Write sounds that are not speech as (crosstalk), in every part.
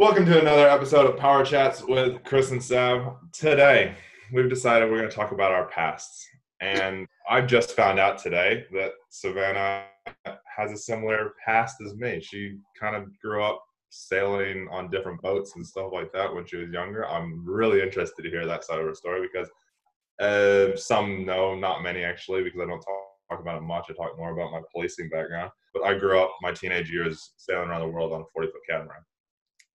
Welcome to another episode of Power Chats with Chris and Sam. Today, we've decided we're going to talk about our pasts. And I've just found out today that Savannah has a similar past as me. She kind of grew up sailing on different boats and stuff like that when she was younger. I'm really interested to hear that side of her story because uh, some know, not many actually, because I don't talk, talk about it much. I talk more about my policing background. But I grew up my teenage years sailing around the world on a 40 foot catamaran.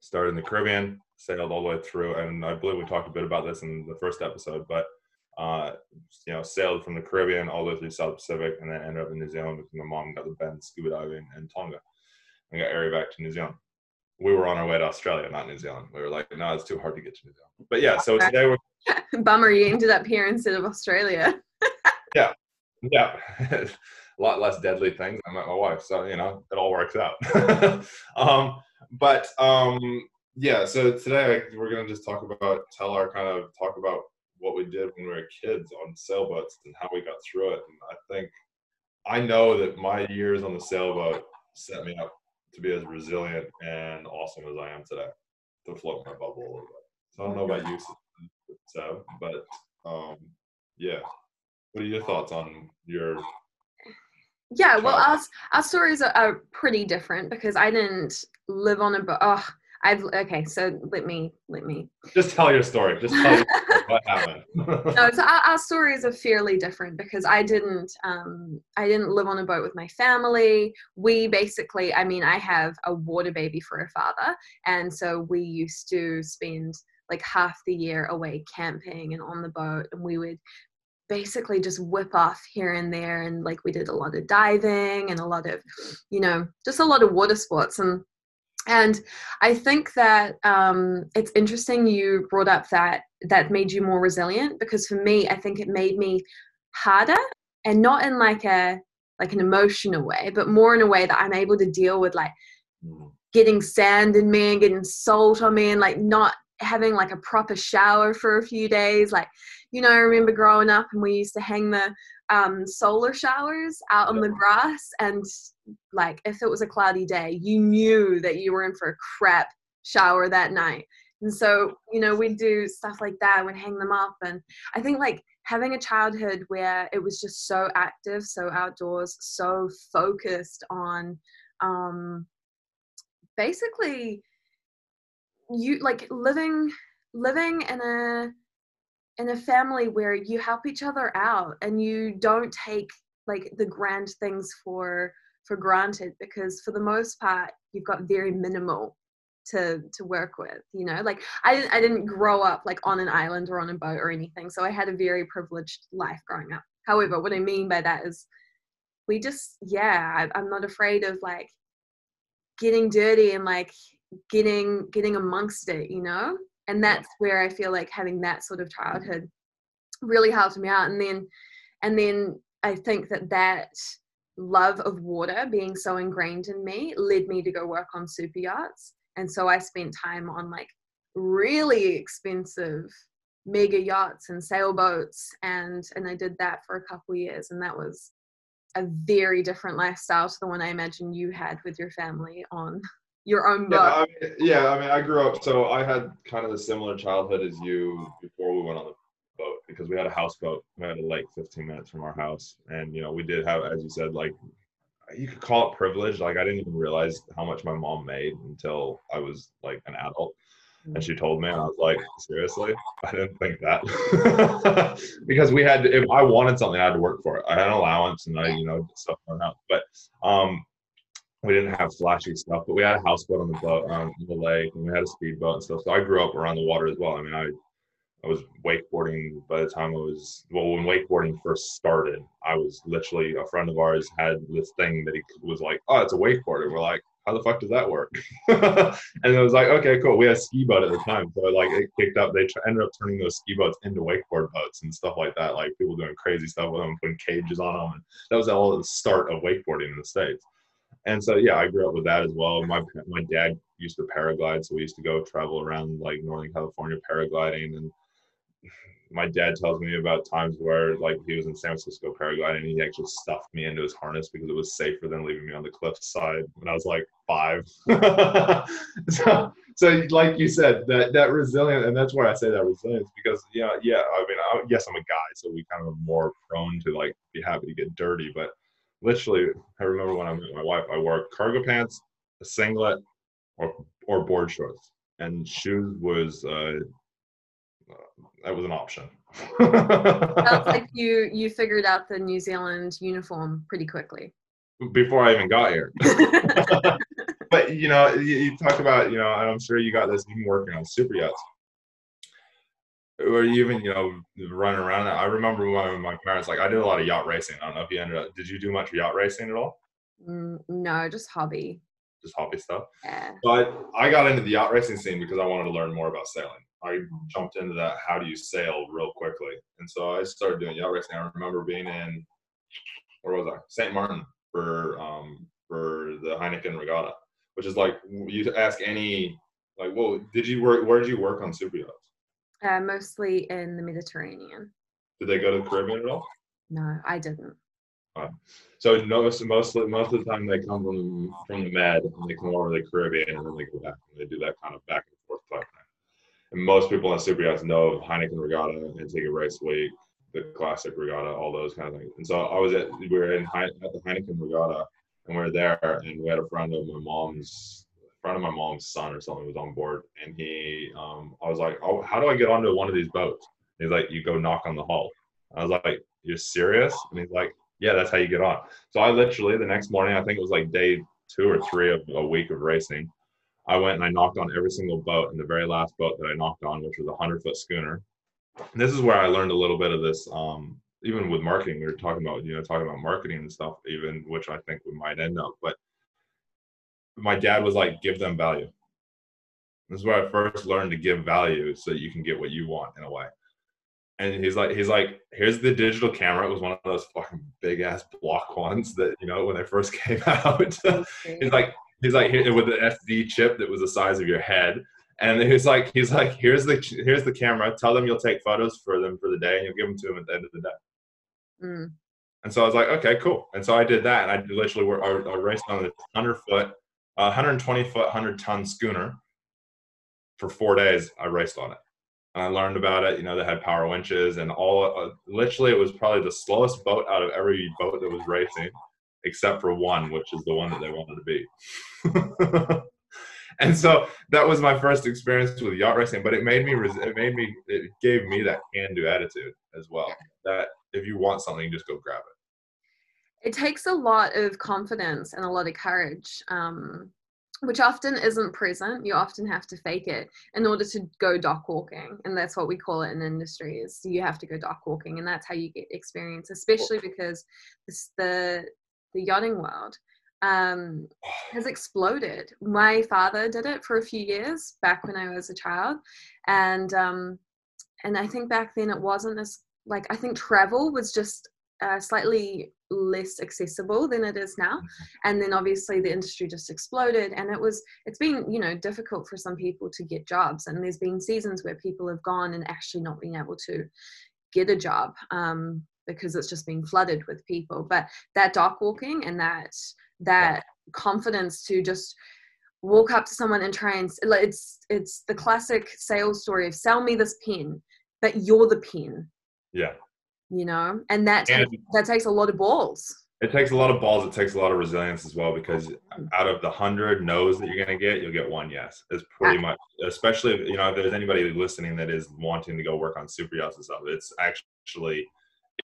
Started in the Caribbean, sailed all the way through, and I believe we talked a bit about this in the first episode, but uh, you know, sailed from the Caribbean all the way through South Pacific, and then ended up in New Zealand because my mom got the bend scuba diving in Tonga, and got area back to New Zealand. We were on our way to Australia, not New Zealand. We were like, no, it's too hard to get to New Zealand. But yeah, so today we're (laughs) Bummer, you ended up here instead of Australia. (laughs) yeah, yeah, (laughs) a lot less deadly things. I met my wife, so you know it all works out. um, but um, yeah, so today we're gonna just talk about, tell our kind of talk about what we did when we were kids on sailboats and how we got through it. And I think I know that my years on the sailboat set me up to be as resilient and awesome as I am today to float my bubble a little bit. So I don't know about you, Seb, but um, yeah. What are your thoughts on your? Yeah, well, our our stories are, are pretty different because I didn't live on a boat. Oh, I've okay. So let me let me just tell your story. Just tell (laughs) what happened. no, so our, our, stories are fairly different because I didn't um I didn't live on a boat with my family. We basically, I mean, I have a water baby for a father, and so we used to spend like half the year away camping and on the boat, and we would basically just whip off here and there and like we did a lot of diving and a lot of you know just a lot of water sports and and i think that um, it's interesting you brought up that that made you more resilient because for me i think it made me harder and not in like a like an emotional way but more in a way that i'm able to deal with like mm. getting sand in me and getting salt on me and like not having like a proper shower for a few days like you know i remember growing up and we used to hang the um, solar showers out on the grass and like if it was a cloudy day you knew that you were in for a crap shower that night. And so you know we'd do stuff like that we'd hang them up and i think like having a childhood where it was just so active so outdoors so focused on um basically you like living living in a in a family where you help each other out and you don't take like the grand things for for granted because for the most part you've got very minimal to to work with you know? Like i didn't i didn't grow up like on an island or on a boat or anything so i had a very privileged life growing up. However what i mean by that is we just yeah I, i'm not afraid of like getting dirty and like getting getting amongst it you know? And that's where i feel like having that sort of childhood really helped me out. And then and then i think that that love of water being so ingrained in me led me to go work on super yachts. And so i spent time on like really expensive mega yachts and sailboats. And and i did that for a couple years and that was a very different lifestyle to the one i imagine you had with your family on your own boat. Yeah I, mean, yeah, I mean, I grew up, so I had kind of a similar childhood as you before we went on the boat because we had a houseboat. We had a lake 15 minutes from our house, and you know, we did have, as you said, like you could call it privilege. Like I didn't even realize how much my mom made until I was like an adult. And she told me, and I was like, seriously? I didn't think that. (laughs) because we had, to, if I wanted something, I had to work for it. I had an allowance and I, you know, stuff went out. But um, we didn't have flashy stuff, but we had a houseboat on the boat um, on the lake, and we had a speedboat and stuff. So I grew up around the water as well. I mean, I I was wakeboarding by the time I was well when wakeboarding first started. I was literally a friend of ours had this thing that he was like, oh, it's a wakeboard, and we're like, how the fuck does that work? (laughs) and it was like, okay, cool. We had a ski boat at the time, so like it kicked up. They ended up turning those ski boats into wakeboard boats and stuff like that. Like people doing crazy stuff with them, putting cages on them, and that was all the start of wakeboarding in the states and so yeah, I grew up with that as well. My my dad used to paraglide, so we used to go travel around like Northern California paragliding, and my dad tells me about times where like he was in San Francisco paragliding and he actually stuffed me into his harness because it was safer than leaving me on the cliff side when I was like five. (laughs) so, so like you said, that that resilience, and that's why I say that resilience because yeah, yeah. I mean, I, yes, I'm a guy, so we kind of are more prone to like be happy to get dirty. But literally, I remember when I met my wife, I wore cargo pants, a singlet, or or board shorts, and shoes was. Uh, that was an option. Sounds (laughs) like you you figured out the New Zealand uniform pretty quickly. Before I even got here. (laughs) (laughs) but you know, you, you, talk about you know, and I'm sure you got this even working on super yachts, or even you know running around. I remember when my parents like I did a lot of yacht racing. I don't know if you ended up. Did you do much yacht racing at all? Mm, no, just hobby. Just hobby stuff. Yeah. But I got into the yacht racing scene because I wanted to learn more about sailing. I jumped into that how do you sail real quickly. And so I started doing yacht racing. I remember being in where was I? St. Martin for um, for the Heineken Regatta, which is like you ask any like, well, did you work? Where did you work on super yachts? Uh, mostly in the Mediterranean. Did they go to the Caribbean at all? No, I didn't. So most mostly most of the time they come from from the Med and they come over to the Caribbean and then they go back and they do that kind of back and forth thing. And most people on super yachts know of Heineken Regatta, Antigua Race Week, the Classic Regatta, all those kind of things. And so I was at we were in at the Heineken Regatta, and we were there, and we had a friend of my mom's friend of my mom's son or something was on board, and he um, I was like, oh, how do I get onto one of these boats? he's like, you go knock on the hull. I was like, you're serious? And he's like, yeah, that's how you get on. So I literally the next morning, I think it was like day two or three of a week of racing. I went and I knocked on every single boat, and the very last boat that I knocked on, which was a hundred foot schooner. And this is where I learned a little bit of this. Um, even with marketing, we were talking about you know talking about marketing and stuff, even which I think we might end up. But my dad was like, give them value. This is where I first learned to give value so you can get what you want in a way. And he's like, he's like, here's the digital camera. It was one of those fucking big ass block ones that you know when they first (laughs) came out. he's like, he's like with the SD chip that was the size of your head. And he's like, he's like, here's the here's the camera. Tell them you'll take photos for them for the day, and you'll give them to them at the end of the day. Mm. And so I was like, okay, cool. And so I did that, and I literally were I, I raced on this hundred foot, uh, 120 foot, hundred ton schooner for four days. I raced on it, and I learned about it. You know, they had power winches and all. Uh, literally, it was probably the slowest boat out of every boat that was racing except for one, which is the one that they wanted to be. (laughs) and so that was my first experience with yacht racing, but it made me, it made me, it gave me that can-do attitude as well. That if you want something, just go grab it. It takes a lot of confidence and a lot of courage, um, which often isn't present. You often have to fake it in order to go dock walking, and that's what we call it in industry. Is you have to go dock walking, and that's how you get experience, especially because this, the the yachting world um, has exploded. My father did it for a few years back when I was a child, and um, and I think back then it wasn't as like I think travel was just uh, slightly less accessible than it is now. Mm-hmm. and then obviously the industry just exploded and it was it's been you know difficult for some people to get jobs. And there's been seasons where people have gone and actually not been able to get a job um, because it's just been flooded with people. But that dock walking and that that yeah. confidence to just walk up to someone and try and it's it's the classic sales story of sell me this pen but you're the pen. Yeah you know and that and takes, that takes a lot of balls it takes a lot of balls it takes a lot of resilience as well because out of the hundred no's that you're going to get you'll get one yes it's pretty much especially if, you know if there's anybody listening that is wanting to go work on super yachts and stuff it's actually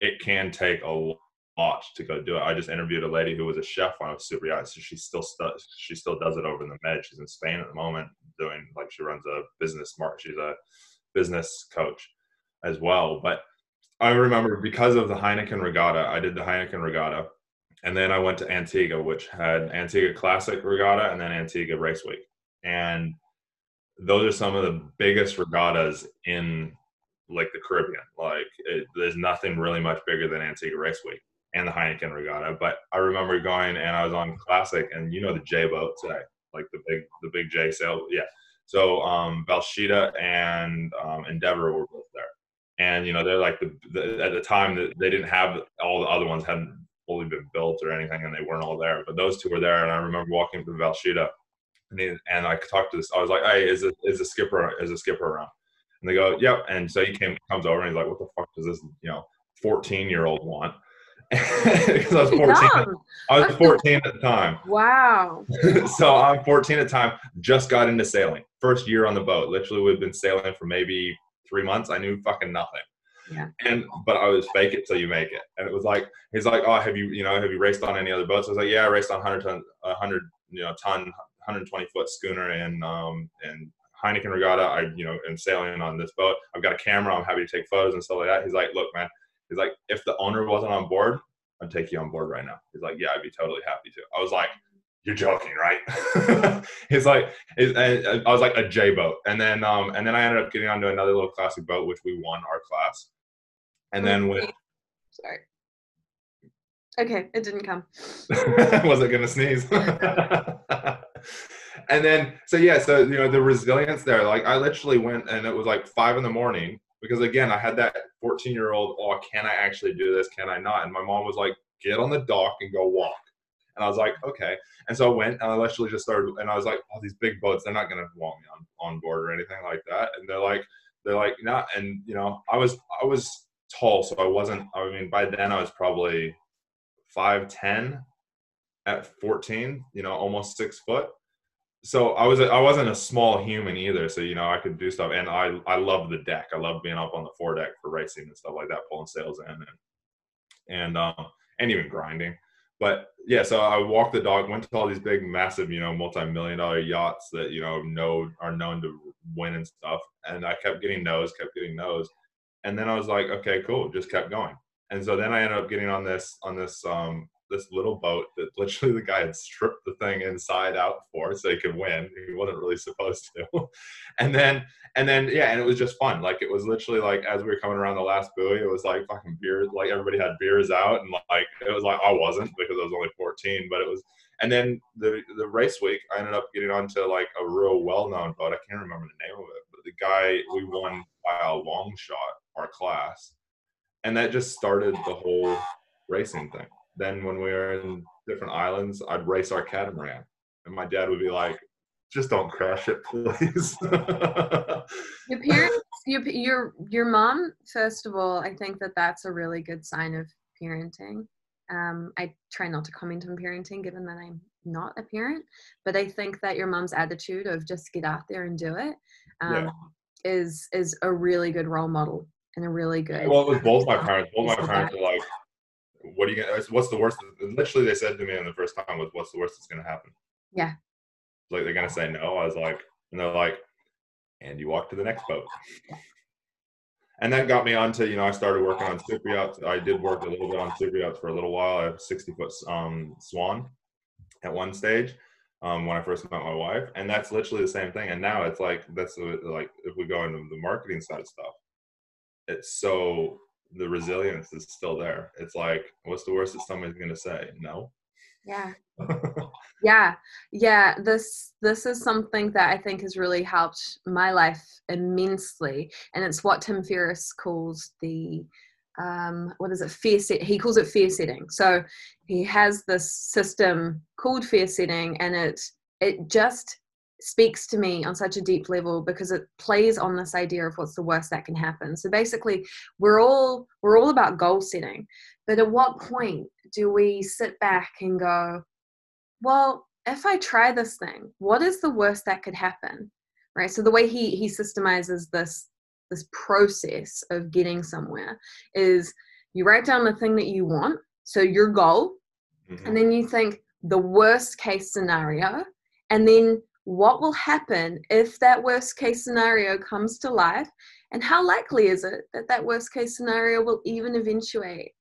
it can take a lot to go do it. I just interviewed a lady who was a chef on a super yacht, so she still stu- she still does it over in the Med. She's in Spain at the moment, doing like she runs a business market. She's a business coach as well. But I remember because of the Heineken Regatta, I did the Heineken Regatta, and then I went to Antigua, which had Antigua Classic Regatta and then Antigua Race Week, and those are some of the biggest regattas in like the Caribbean. Like it, there's nothing really much bigger than Antigua Race Week and the Heineken Regatta. But I remember going and I was on Classic, and you know the J boat today, like the big the big J sail. Yeah. So um, Velsheda and um, Endeavour were both there, and you know they're like the, the at the time that they didn't have all the other ones hadn't fully been built or anything, and they weren't all there. But those two were there, and I remember walking to Velsheda, and, he, and I talked to this. I was like, "Hey, is it is a skipper is a skipper around?" And they go, "Yep." And so he came comes over and he's like, "What the fuck does this you know 14 year old want?" (laughs) because I was 14. I was 14 at the time. (laughs) Wow. (laughs) so I'm 14 at the time. Just got into sailing. First year on the boat. Literally, we've been sailing for maybe three months. I knew fucking nothing. Yeah. And but I was fake it till you make it. And it was like he's like, oh, have you you know have you raced on any other boats? I was like, yeah, I raced on 100 ton, 100 you know ton, 120 foot schooner and um and Heineken Regatta. I you know am sailing on this boat. I've got a camera. I'm happy to take photos and stuff like that. He's like, look, man. He's like, if the owner wasn't on board, I'd take you on board right now. He's like, yeah, I'd be totally happy to. I was like, you're joking, right? (laughs) it's like, it's I was like a J boat, and then um, and then I ended up getting onto another little classic boat, which we won our class, and then with. Sorry. Okay, it didn't come. (laughs) was it gonna sneeze? (laughs) and then so yeah, so you know the resilience there. Like I literally went, and it was like five in the morning because again, I had that 14 year old, oh, can I actually do this? Can I not? And my mom was like, get on the dock and go walk. And I was like, okay. And so I went and I literally just started, and I was like, oh, these big boats, they're not going to want me on, on board or anything like that. And they're like, they're like, not. And, you know, I was, I was tall. So I wasn't, I mean, by then I was probably 5'10 at 14, you know, almost six foot so I was I wasn't a small human either, so you know I could do stuff, and I I love the deck. I love being up on the foredeck for racing and stuff like that, pulling sails in and and um and even grinding. But yeah, so I walked the dock, went to all these big, massive, you know, multi-million dollar yachts that you know know are known to win and stuff, and I kept getting no's, kept getting no's, and then I was like, okay, cool, just kept going, and so then I ended up getting on this on this um this little boat that (laughs) literally the guy had stripped the thing inside out for so he could win. He wasn't really supposed to. (laughs) and then and then yeah, and it was just fun. Like it was literally like as we were coming around the last buoy, it was like fucking beers. Like everybody had beers out, and like it was like I wasn't because I was only 14, but it was. And then the the race week, I ended up getting onto like a real well known boat. I can't remember the name of it, but the guy we won by a long shot our class, and that just started the whole racing thing then when we were in different islands, I'd race our catamaran, and my dad would be like, "Just don't crash it, (laughs) please." your parents, your your your mom, first of all, I think that that's a really good sign of parenting. Um, I try not to comment on parenting, given that I'm not a parent, but I think that your mom's attitude of just get out there and do it um, yeah. is is a really good role model and a really good. Well, it was both my parents. Both my parents were like, what are you gonna what's the worst literally they said to me on the first time was what's the worst that's gonna happen? Yeah. Like they're gonna say no. I was like and they're like and you walk to the next boat. And that got me onto you know i started working on super yachts. I did work a little bit on super yachts for a little while. I have 60 foot um, swan at one stage um, when i first met my wife. And that's literally the same thing. And now it's like that's like if we go into the marketing side of stuff it's so the resilience is still there. It's like, what's the worst that somebody's going to say? No. Yeah. (laughs) yeah. Yeah. This this is something that I think has really helped my life immensely, and it's what Tim Ferriss calls the um, what is it? Fear set. He calls it fear setting. So he has this system called fear setting, and it it just speaks to me on such a deep level because it plays on this idea of what's the worst that can happen. So basically we're all we're all about goal setting but at what point do we sit back and go well if i try this thing what is the worst that could happen? Right? So the way he he systemizes this this process of getting somewhere is you write down the thing that you want so your goal mm-hmm. and then you think the worst case scenario and then what will happen if that worst case scenario comes to life and how likely is it that that worst case scenario will even eventuate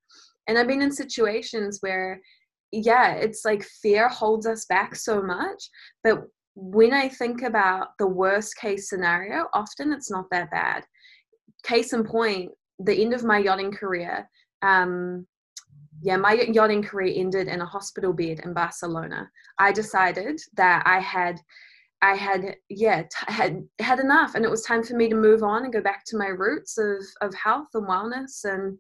and i've been in situations where yeah it's like fear holds us back so much but when i think about the worst case scenario often it's not that bad case in point the end of my yachting career um, yeah, my yachting career ended in a hospital bed in Barcelona. I decided that I had I had yeah t- had had enough, and it was time for me to move on and go back to my roots of of health and wellness and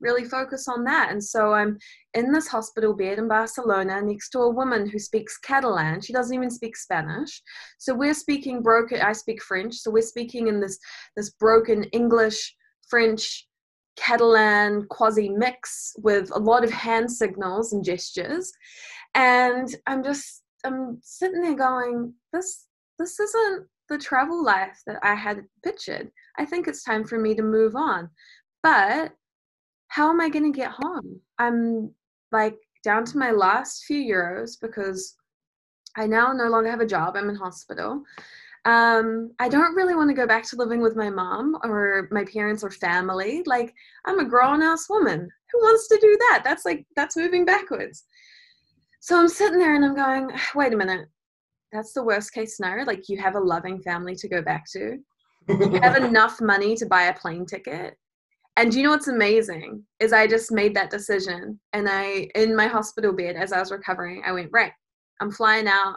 really focus on that. And so I'm in this hospital bed in Barcelona next to a woman who speaks Catalan. She doesn't even speak Spanish, so we're speaking broken. I speak French, so we're speaking in this this broken English French Catalan quasi mix with a lot of hand signals and gestures. And I'm just I'm sitting there going, this this isn't the travel life that I had pictured. I think it's time for me to move on. But how am I going to get home? I'm like down to my last few euros because I now no longer have a job. I'm in hospital. Um, I don't really want to go back to living with my mom or my parents or family. Like, I'm a grown ass woman. Who wants to do that? That's like, that's moving backwards. So I'm sitting there and I'm going, (sighs) wait a minute. That's the worst case scenario. Like, you have a loving family to go back to, you have (laughs) enough money to buy a plane ticket. And you know what's amazing is I just made that decision. And I, in my hospital bed, as I was recovering, I went, right, I'm flying out.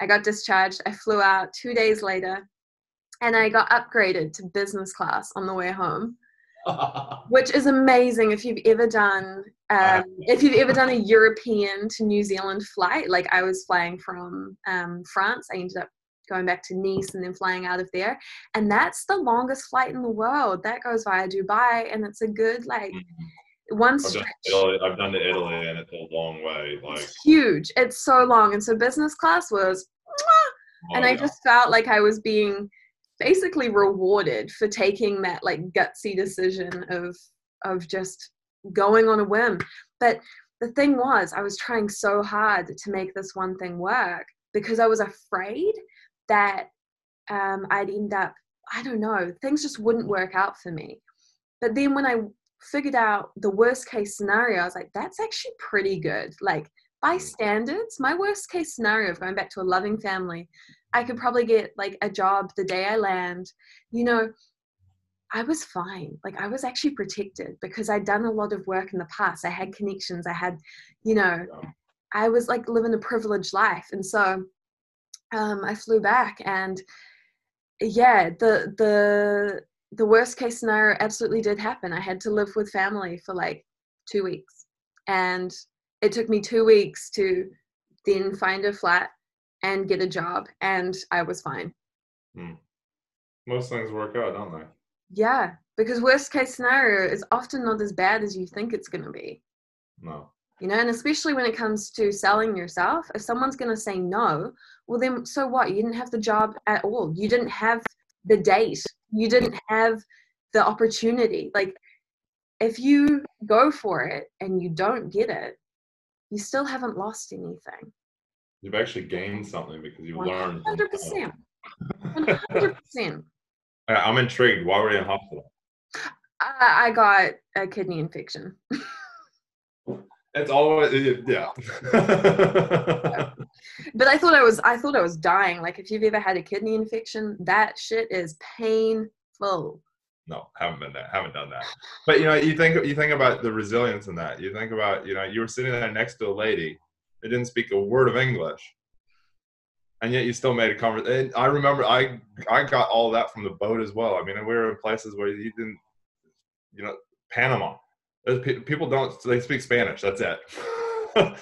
I got discharged. I flew out two days later and I got upgraded to business class on the way home, (laughs) which is amazing if you've ever done um, if you've ever done a European to New Zealand flight. Like I was flying from um, France, I ended up going back to Nice and then flying out of there, and that's the longest flight in the world. That goes via Dubai, and it's a good like. Mm-hmm one Italy, I've done to Italy and it's a long way. Like it's huge. It's so long. And so business class was oh, and I just felt like I was being basically rewarded for taking that like gutsy decision of of just going on a whim. But the thing was I was trying so hard to make this one thing work because I was afraid that um, I'd end up, I don't know, things just wouldn't work out for me. But then when I figured out the worst case scenario, I was like, that's actually pretty good. Like, by mm. standards, my worst case scenario of going back to a loving family, I could probably get like a job the day I land. You know, I was fine. Like, I was actually protected because I'd done a lot of work in the past. I had connections, I had, you know, I was like living a privileged life. And so um, I flew back and yeah, the, the, the worst case scenario absolutely did happen. I had to live with family for like two weeks. And it took me two weeks to then find a flat and get a job. And I was fine. Hmm. Most things work out, don't they? Yeah, because worst case scenario is often not as bad as you think it's going to be. No. You know, and especially when it comes to selling yourself, if someone's going to say no, well, then so what? You didn't have the job at all. You didn't have the date you didn't have the opportunity like if you go for it and you don't get it you still haven't lost anything you've actually gained something because you've learned 100% 100% (laughs) i'm intrigued why were you in hospital I, I got a kidney infection (laughs) it's always (laughs) yeah. but I thought I was I thought I was dying. Like if you've ever had a kidney infection, that shit is painful. No, haven't been there. Haven't done that. But you know, you think you think about the resilience in that. You think about you know you were sitting there next to a lady that didn't speak a word of English, and yet you still made a conversation. I remember I I got all that from the boat as well. I mean, we were in places where you didn't, you know, Panama people don't they speak Spanish. That's it. (laughs)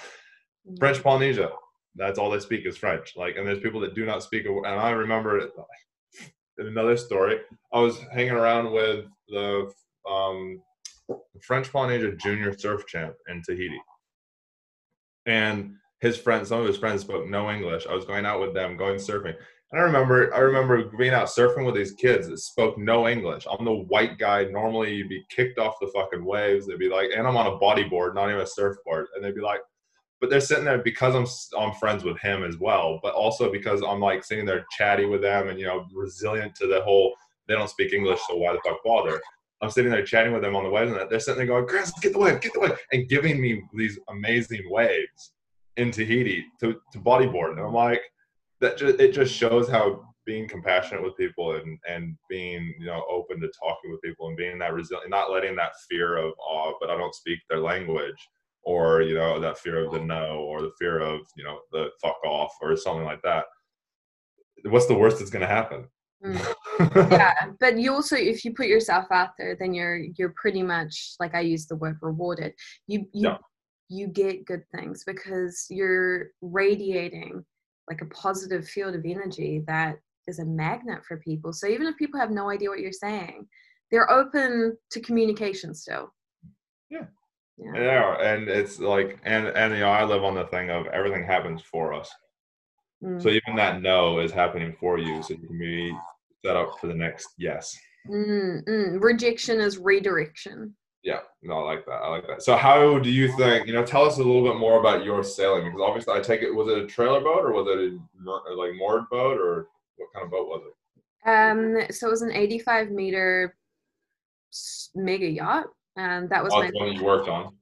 French Polynesia. That's all they speak is French. Like, and there's people that do not speak. And I remember in another story, I was hanging around with the um, French Polynesia Junior Surf Champ in Tahiti, and his friends, some of his friends spoke no English. I was going out with them, going surfing, And I remember I remember being out surfing with these kids that spoke no English. I'm the white guy. Normally you'd be kicked off the fucking waves. They'd be like, and I'm on a bodyboard, not even a surfboard. And they'd be like, but they're sitting there because I'm I'm friends with him as well, but also because I'm like sitting there chatty with them and you know resilient to the whole they don't speak English, so why the fuck bother? I'm sitting there chatting with them on the waves, and they're sitting there going, "Chris, get the wave, get the wave," and giving me these amazing waves in Tahiti to to bodyboard, and I'm like that just it just shows how being compassionate with people and and being you know open to talking with people and being that resilient not letting that fear of oh but i don't speak their language or you know that fear of the no or the fear of you know the fuck off or something like that what's the worst that's going to happen? Mm. (laughs) yeah, but you also, if you put yourself out there, then you're you're pretty much like I use the word rewarded. You you yeah. you get good things because you're radiating like a positive field of energy that is a magnet for people. So even if people have no idea what you're saying, they're open to communication still. Yeah. Yeah. yeah. and it's like, and and you know, I live on the thing of everything happens for us. Mm. So even that no is happening for you, so you can be set up for the next yes. Mm, mm. Rejection is redirection. Yeah, no, I like that. I like that. So, how do you think? You know, tell us a little bit more about your sailing because obviously, I take it was it a trailer boat or was it a like moored boat or what kind of boat was it? Um, so it was an 85 meter mega yacht. and that was oh, my one you worked on.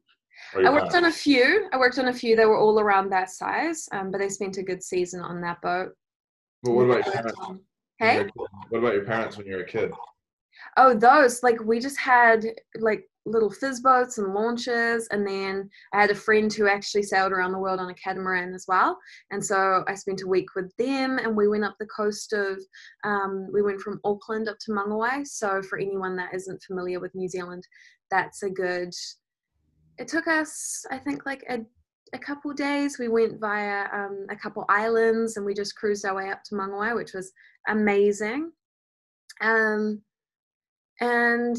I worked on a few. I worked on a few. They were all around that size, um, but I spent a good season on that boat. But what about? Hey, what about your parents when you were a kid? Oh, those like we just had like little fizz boats and launches, and then I had a friend who actually sailed around the world on a catamaran as well. And so I spent a week with them, and we went up the coast of. Um, we went from Auckland up to Mangawhai. So for anyone that isn't familiar with New Zealand, that's a good it took us, I think, like a, a couple days. We went via um, a couple islands and we just cruised our way up to Mangawhai, which was amazing. Um, and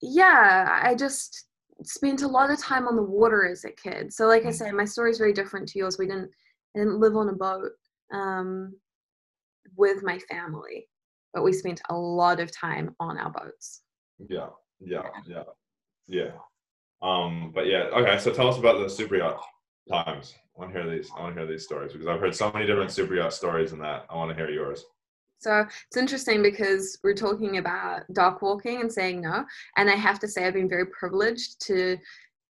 yeah, I just spent a lot of time on the water as a kid. So, like I mm. said, my story is very different to yours. We didn't, I didn't live on a boat um, with my family, but we spent a lot of time on our boats. Yeah, yeah, yeah, yeah. Um, but yeah, okay. So tell us about the super yacht times. I want to hear these. I want to hear these stories because I've heard so many different super yacht stories in that. I want to hear yours. So it's interesting because we're talking about dock walking and saying no, and I have to say I've been very privileged to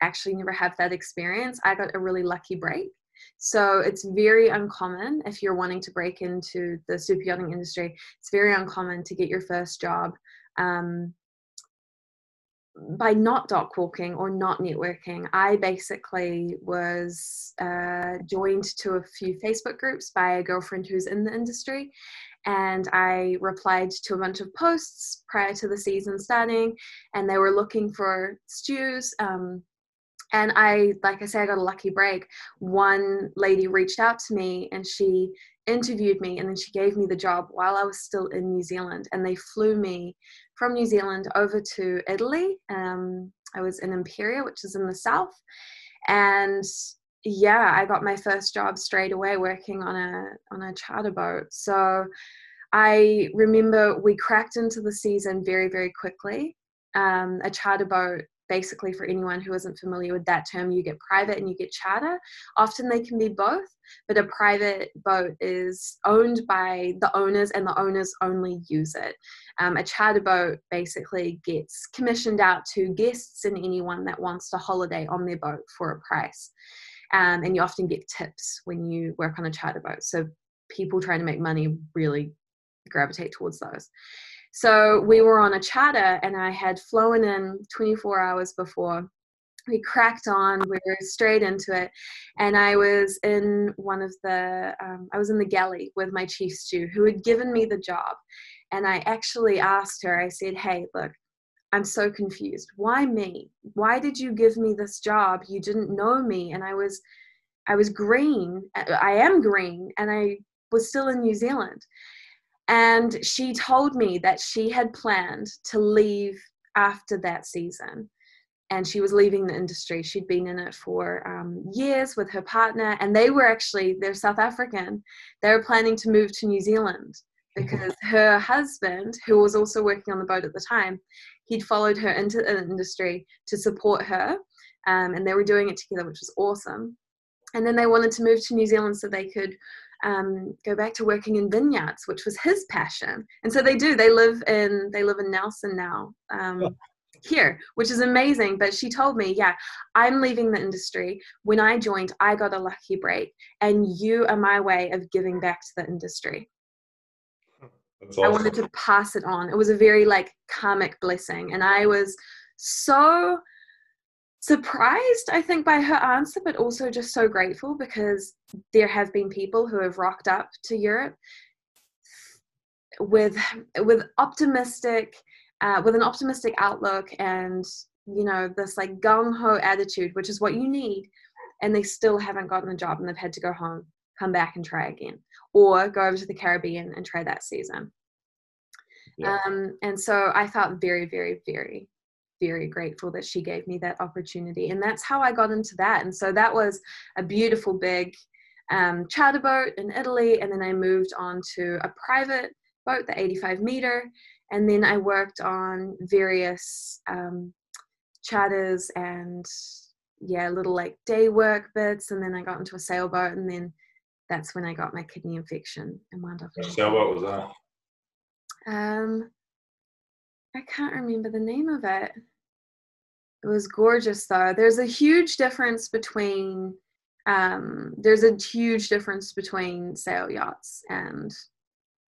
actually never have that experience. I got a really lucky break. So it's very uncommon if you're wanting to break into the super yachting industry. It's very uncommon to get your first job um, by not dock walking or not networking, I basically was uh, joined to a few Facebook groups by a girlfriend who's in the industry. And I replied to a bunch of posts prior to the season starting, and they were looking for stews. Um, and I, like I said, I got a lucky break. One lady reached out to me and she interviewed me and then she gave me the job while I was still in New Zealand. And they flew me from New Zealand over to Italy. Um, I was in Imperia, which is in the south. And yeah, I got my first job straight away working on a on a charter boat. So I remember we cracked into the season very, very quickly. Um, a charter boat basically for anyone who isn't familiar with that term you get private and you get charter often they can be both but a private boat is owned by the owners and the owners only use it um, a charter boat basically gets commissioned out to guests and anyone that wants to holiday on their boat for a price um, and you often get tips when you work on a charter boat so people trying to make money really gravitate towards those so we were on a charter, and I had flown in 24 hours before. We cracked on. We were straight into it, and I was in one of the. Um, I was in the galley with my chief stew, who had given me the job, and I actually asked her. I said, "Hey, look, I'm so confused. Why me? Why did you give me this job? You didn't know me, and I was, I was green. I am green, and I was still in New Zealand." And she told me that she had planned to leave after that season. And she was leaving the industry. She'd been in it for um, years with her partner, and they were actually, they're South African. They were planning to move to New Zealand because her husband, who was also working on the boat at the time, he'd followed her into the industry to support her. Um, and they were doing it together, which was awesome. And then they wanted to move to New Zealand so they could um, go back to working in vineyards, which was his passion. And so they do. They live in they live in Nelson now. Um, Here, which is amazing. But she told me, yeah, I'm leaving the industry. When I joined, I got a lucky break, and you are my way of giving back to the industry. Awesome. I wanted to pass it on. It was a very like karmic blessing, and I was so surprised, I think, by her answer, but also just so grateful because there have been people who have rocked up to Europe with with optimistic uh, with an optimistic outlook and you know this like gung-ho attitude which is what you need and they still haven't gotten a job and they've had to go home come back and try again or go over to the caribbean and try that season yeah. um, and so i felt very very very very grateful that she gave me that opportunity and that's how i got into that and so that was a beautiful big um, charter boat in italy and then i moved on to a private boat the 85 meter and then i worked on various um, charters and yeah little like day work bits and then i got into a sailboat and then that's when i got my kidney infection and wound up in sailboat was that? Um i can't remember the name of it. It was gorgeous though. There's a huge difference between um there's a huge difference between sail yachts and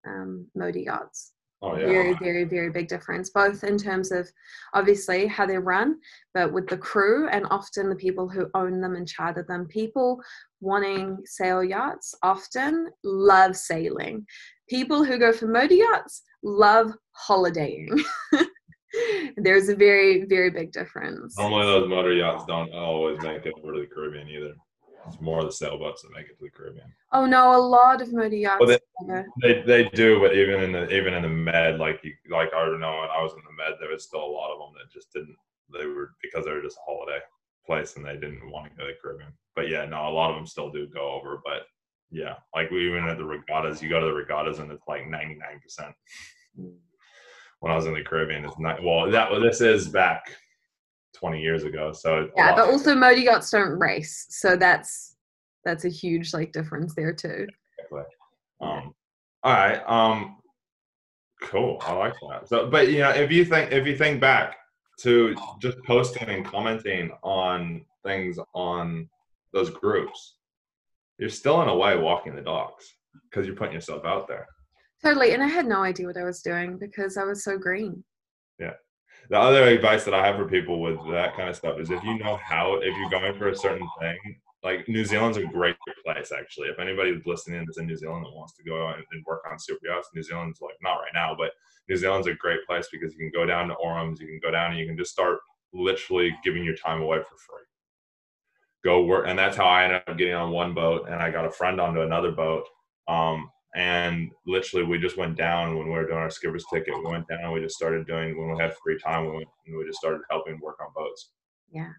um motor yachts. Oh, yeah. Very, very, very big difference, both in terms of obviously how they run, but with the crew and often the people who own them and charter them. People wanting sail yachts often love sailing. People who go for motor yachts love holidaying. (laughs) There's a very, very big difference. Normally, those motor yachts don't always make it over to the Caribbean either. It's more the sailboats that make it to the Caribbean. Oh no, a lot of motor yachts. Well, they, they, they do, but even in the even in the med, like you like I don't know when I was in the med, there was still a lot of them that just didn't. They were because they were just a holiday place and they didn't want to go to the Caribbean. But yeah, no, a lot of them still do go over. But yeah, like we even at the regattas, you go to the regattas and it's like ninety nine percent. When I was in the Caribbean, it's not well. That well, this is back 20 years ago. So yeah, but also motor yachts don't race, so that's that's a huge like difference there too. Exactly. Um, all right. Um, cool. I like that. So, but you know, if you think if you think back to just posting and commenting on things on those groups, you're still in a way walking the docks because you're putting yourself out there. Totally. And I had no idea what I was doing because I was so green. Yeah the other advice that I have for people with that kind of stuff is if you know how, if you're going for a certain thing, like New Zealand's a great place actually. If anybody listening that's in New Zealand that wants to go and work on super yachts, New Zealand's like not right now, but New Zealand's a great place because you can go down to Orams, you can go down and you can just start literally giving your time away for free. Go work, and that's how I ended up getting on one boat, and I got a friend onto another boat. Um, and literally we just went down when we were doing our skipper's ticket. We went down and we just started doing when we had free time. We went and we just started helping work on boats. Yeah.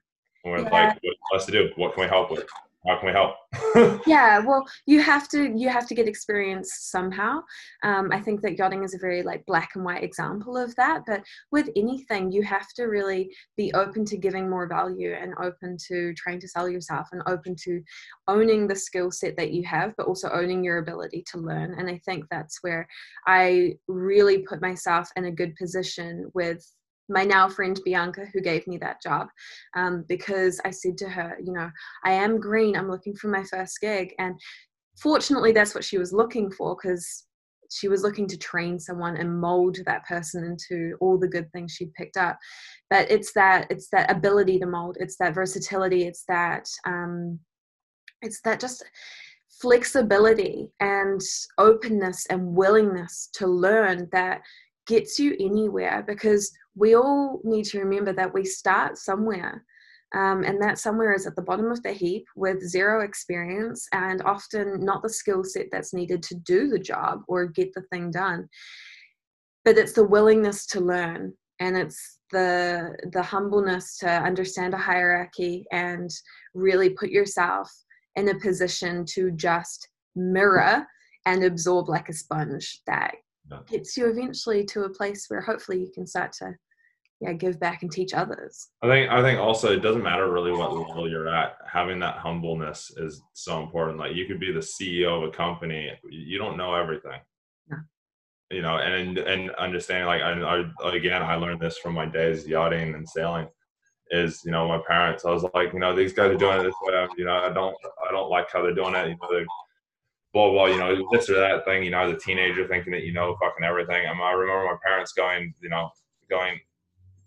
We're yeah. like, what's to do? What can we help with? how can we help (laughs) yeah well you have to you have to get experience somehow um, i think that yachting is a very like black and white example of that but with anything you have to really be open to giving more value and open to trying to sell yourself and open to owning the skill set that you have but also owning your ability to learn and i think that's where i really put myself in a good position with my now friend Bianca, who gave me that job, um, because I said to her, you know, I am green, I'm looking for my first gig. And fortunately, that's what she was looking for because she was looking to train someone and mold that person into all the good things she picked up but it's that it's that ability to mold it's that versatility it's that um it's that just flexibility and openness and willingness to learn that gets you anywhere because we all need to remember that we start somewhere. Um, and that somewhere is at the bottom of the heap with zero experience and often not the skill set that's needed to do the job or get the thing done. But it's the willingness to learn and it's the the humbleness to understand a hierarchy and really put yourself in a position to just mirror and absorb like a sponge that gets you eventually to a place where hopefully you can start to yeah give back and teach others. I think i think also it doesn't matter really what level you're at having that humbleness is so important. Like you could be the ceo of a company you don't know everything. No. you know and and understanding like I, I again i learned this from my days yachting and sailing is you know my parents i was like you know these guys are doing it this way you know i don't i don't like how they're doing it you know they blah blah you know this or that thing you know as a teenager thinking that you know fucking everything I, remember my parents going you know going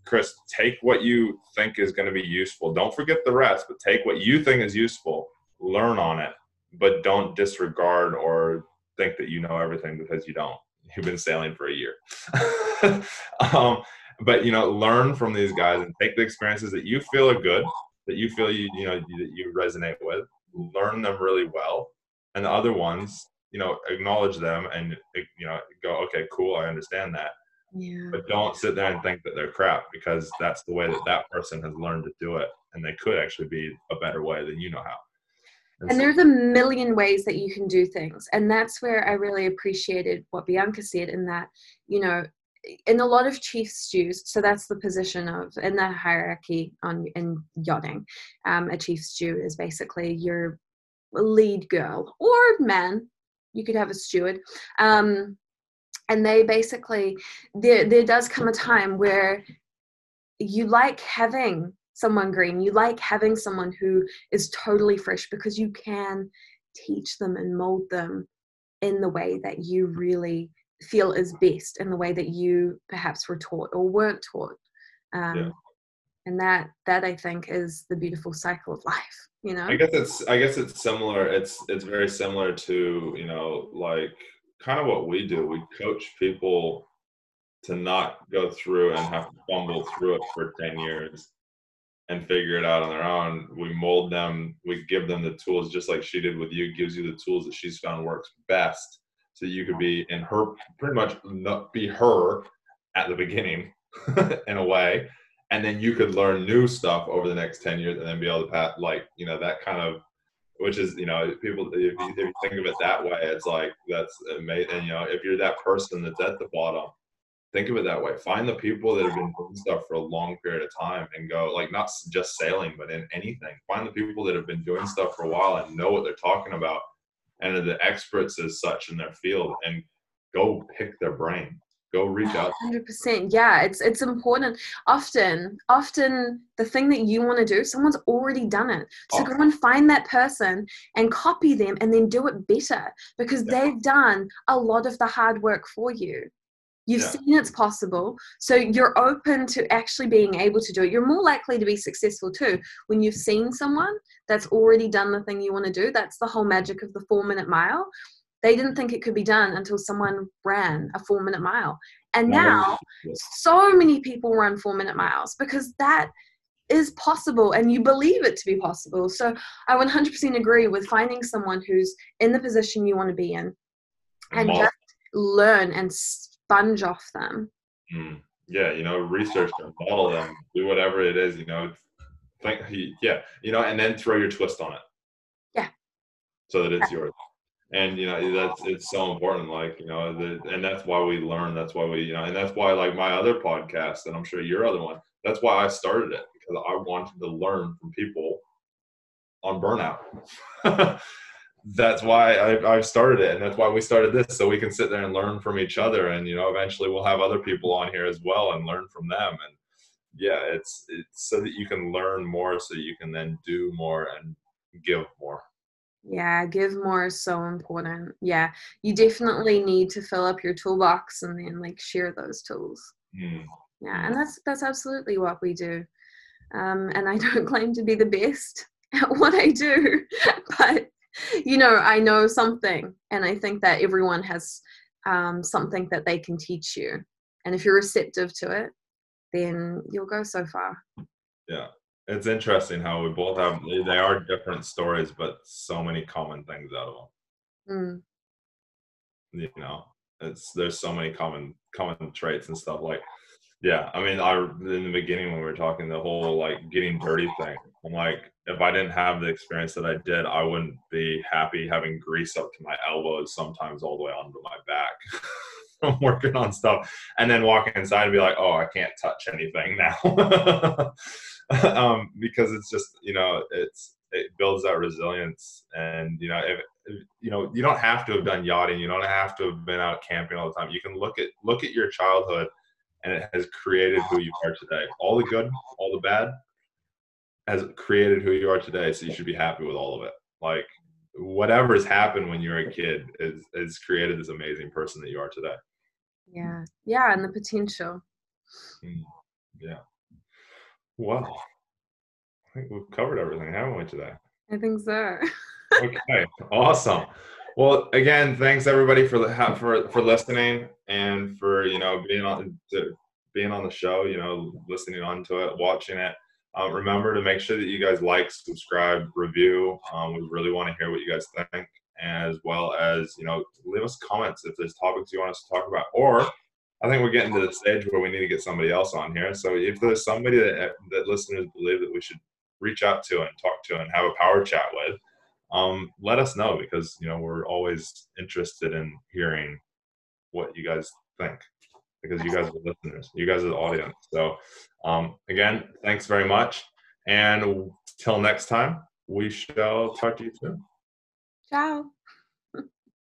Chris, take what you think is going to be useful. Don't forget the rest, but take what you think is useful, learn on it, but don't disregard or think that you know everything because you don't. you've been sailing for a year. (laughs) um, but you know, learn from these guys and take the experiences that you feel are good, that you feel you you know that you resonate with, learn them really well, and the other ones, you know, acknowledge them and you know go, okay, cool, I understand that. Yeah. But don't sit there and think that they're crap because that's the way that that person has learned to do it, and they could actually be a better way than you know how. And, and there's a million ways that you can do things. And that's where I really appreciated what Bianca said in that, you know, in a lot of chief stews, so that's the position of in the hierarchy on in yachting. Um, a chief stew is basically your lead girl or man. You could have a steward. Um, and they basically there there does come a time where you like having someone green. You like having someone who is totally fresh because you can teach them and mold them in the way that you really feel is best, in the way that you perhaps were taught or weren't taught. Um, yeah. And that that I think is the beautiful cycle of life. You know. I guess it's I guess it's similar. It's it's very similar to you know like kind of what we do. We coach people to not go through and have to fumble through it for 10 years and figure it out on their own. We mold them, we give them the tools, just like she did with you, gives you the tools that she's found works best. So you could be in her, pretty much be her at the beginning (laughs) in a way. And then you could learn new stuff over the next 10 years and then be able to pass, like, you know, that kind of, which is, you know, people, if you, if you think of it that way, it's like, that's amazing. And, you know, if you're that person that's at the bottom, think of it that way. Find the people that have been doing stuff for a long period of time and go like not just sailing, but in anything. Find the people that have been doing stuff for a while and know what they're talking about and are the experts as such in their field and go pick their brain. Go reach out. Hundred percent. Yeah, it's it's important. Often, often the thing that you want to do, someone's already done it. So oh. go and find that person and copy them, and then do it better because yeah. they've done a lot of the hard work for you. You've yeah. seen it's possible. So you're open to actually being able to do it. You're more likely to be successful too when you've seen someone that's already done the thing you want to do. That's the whole magic of the four minute mile. They didn't think it could be done until someone ran a four minute mile. And now so many people run four minute miles because that is possible and you believe it to be possible. So I 100% agree with finding someone who's in the position you want to be in and just learn and sponge off them. Mm. Yeah, you know, research them, model them, do whatever it is, you know. Think, yeah, you know, and then throw your twist on it. Yeah. So that it's yours. And you know that's it's so important. Like you know, the, and that's why we learn. That's why we you know, and that's why like my other podcast, and I'm sure your other one. That's why I started it because I wanted to learn from people on burnout. (laughs) that's why I, I started it and that's why we started this so we can sit there and learn from each other and you know eventually we'll have other people on here as well and learn from them and yeah it's it's so that you can learn more so you can then do more and give more yeah give more is so important yeah you definitely need to fill up your toolbox and then like share those tools mm. yeah and that's that's absolutely what we do um, and i (laughs) don't claim to be the best (laughs) at what i do (laughs) but you know, I know something, and I think that everyone has um, something that they can teach you. And if you're receptive to it, then you'll go so far. Yeah. It's interesting how we both have, they are different stories, but so many common things out of them. Mm. You know, it's, there's so many common, common traits and stuff like, yeah, I mean, I in the beginning when we were talking the whole like getting dirty thing. I'm like, if I didn't have the experience that I did, I wouldn't be happy having grease up to my elbows, sometimes all the way onto my back. (laughs) (laughs) from working on stuff, and then walking inside and be like, oh, I can't touch anything now, (laughs) um, because it's just you know it's it builds that resilience, and you know if, if you know you don't have to have done yachting, you don't have to have been out camping all the time. You can look at look at your childhood and it has created who you are today. All the good, all the bad has created who you are today. So you should be happy with all of it. Like whatever's happened when you're a kid is has created this amazing person that you are today. Yeah. Yeah, and the potential. Mm, yeah. Well, I think we've covered everything, haven't we, today? I think so. (laughs) okay. Awesome. Well, again, thanks everybody for the for for listening and for you know being on to, being on the show. You know, listening on to it, watching it. Um, remember to make sure that you guys like, subscribe, review. Um, we really want to hear what you guys think, as well as you know, leave us comments if there's topics you want us to talk about. Or I think we're getting to the stage where we need to get somebody else on here. So if there's somebody that that listeners believe that we should reach out to and talk to and have a power chat with, um, let us know because you know we're always interested in hearing what you guys think because you guys are listeners, you guys are the audience. So, um, again, thanks very much. And till next time, we shall talk to you soon. Ciao.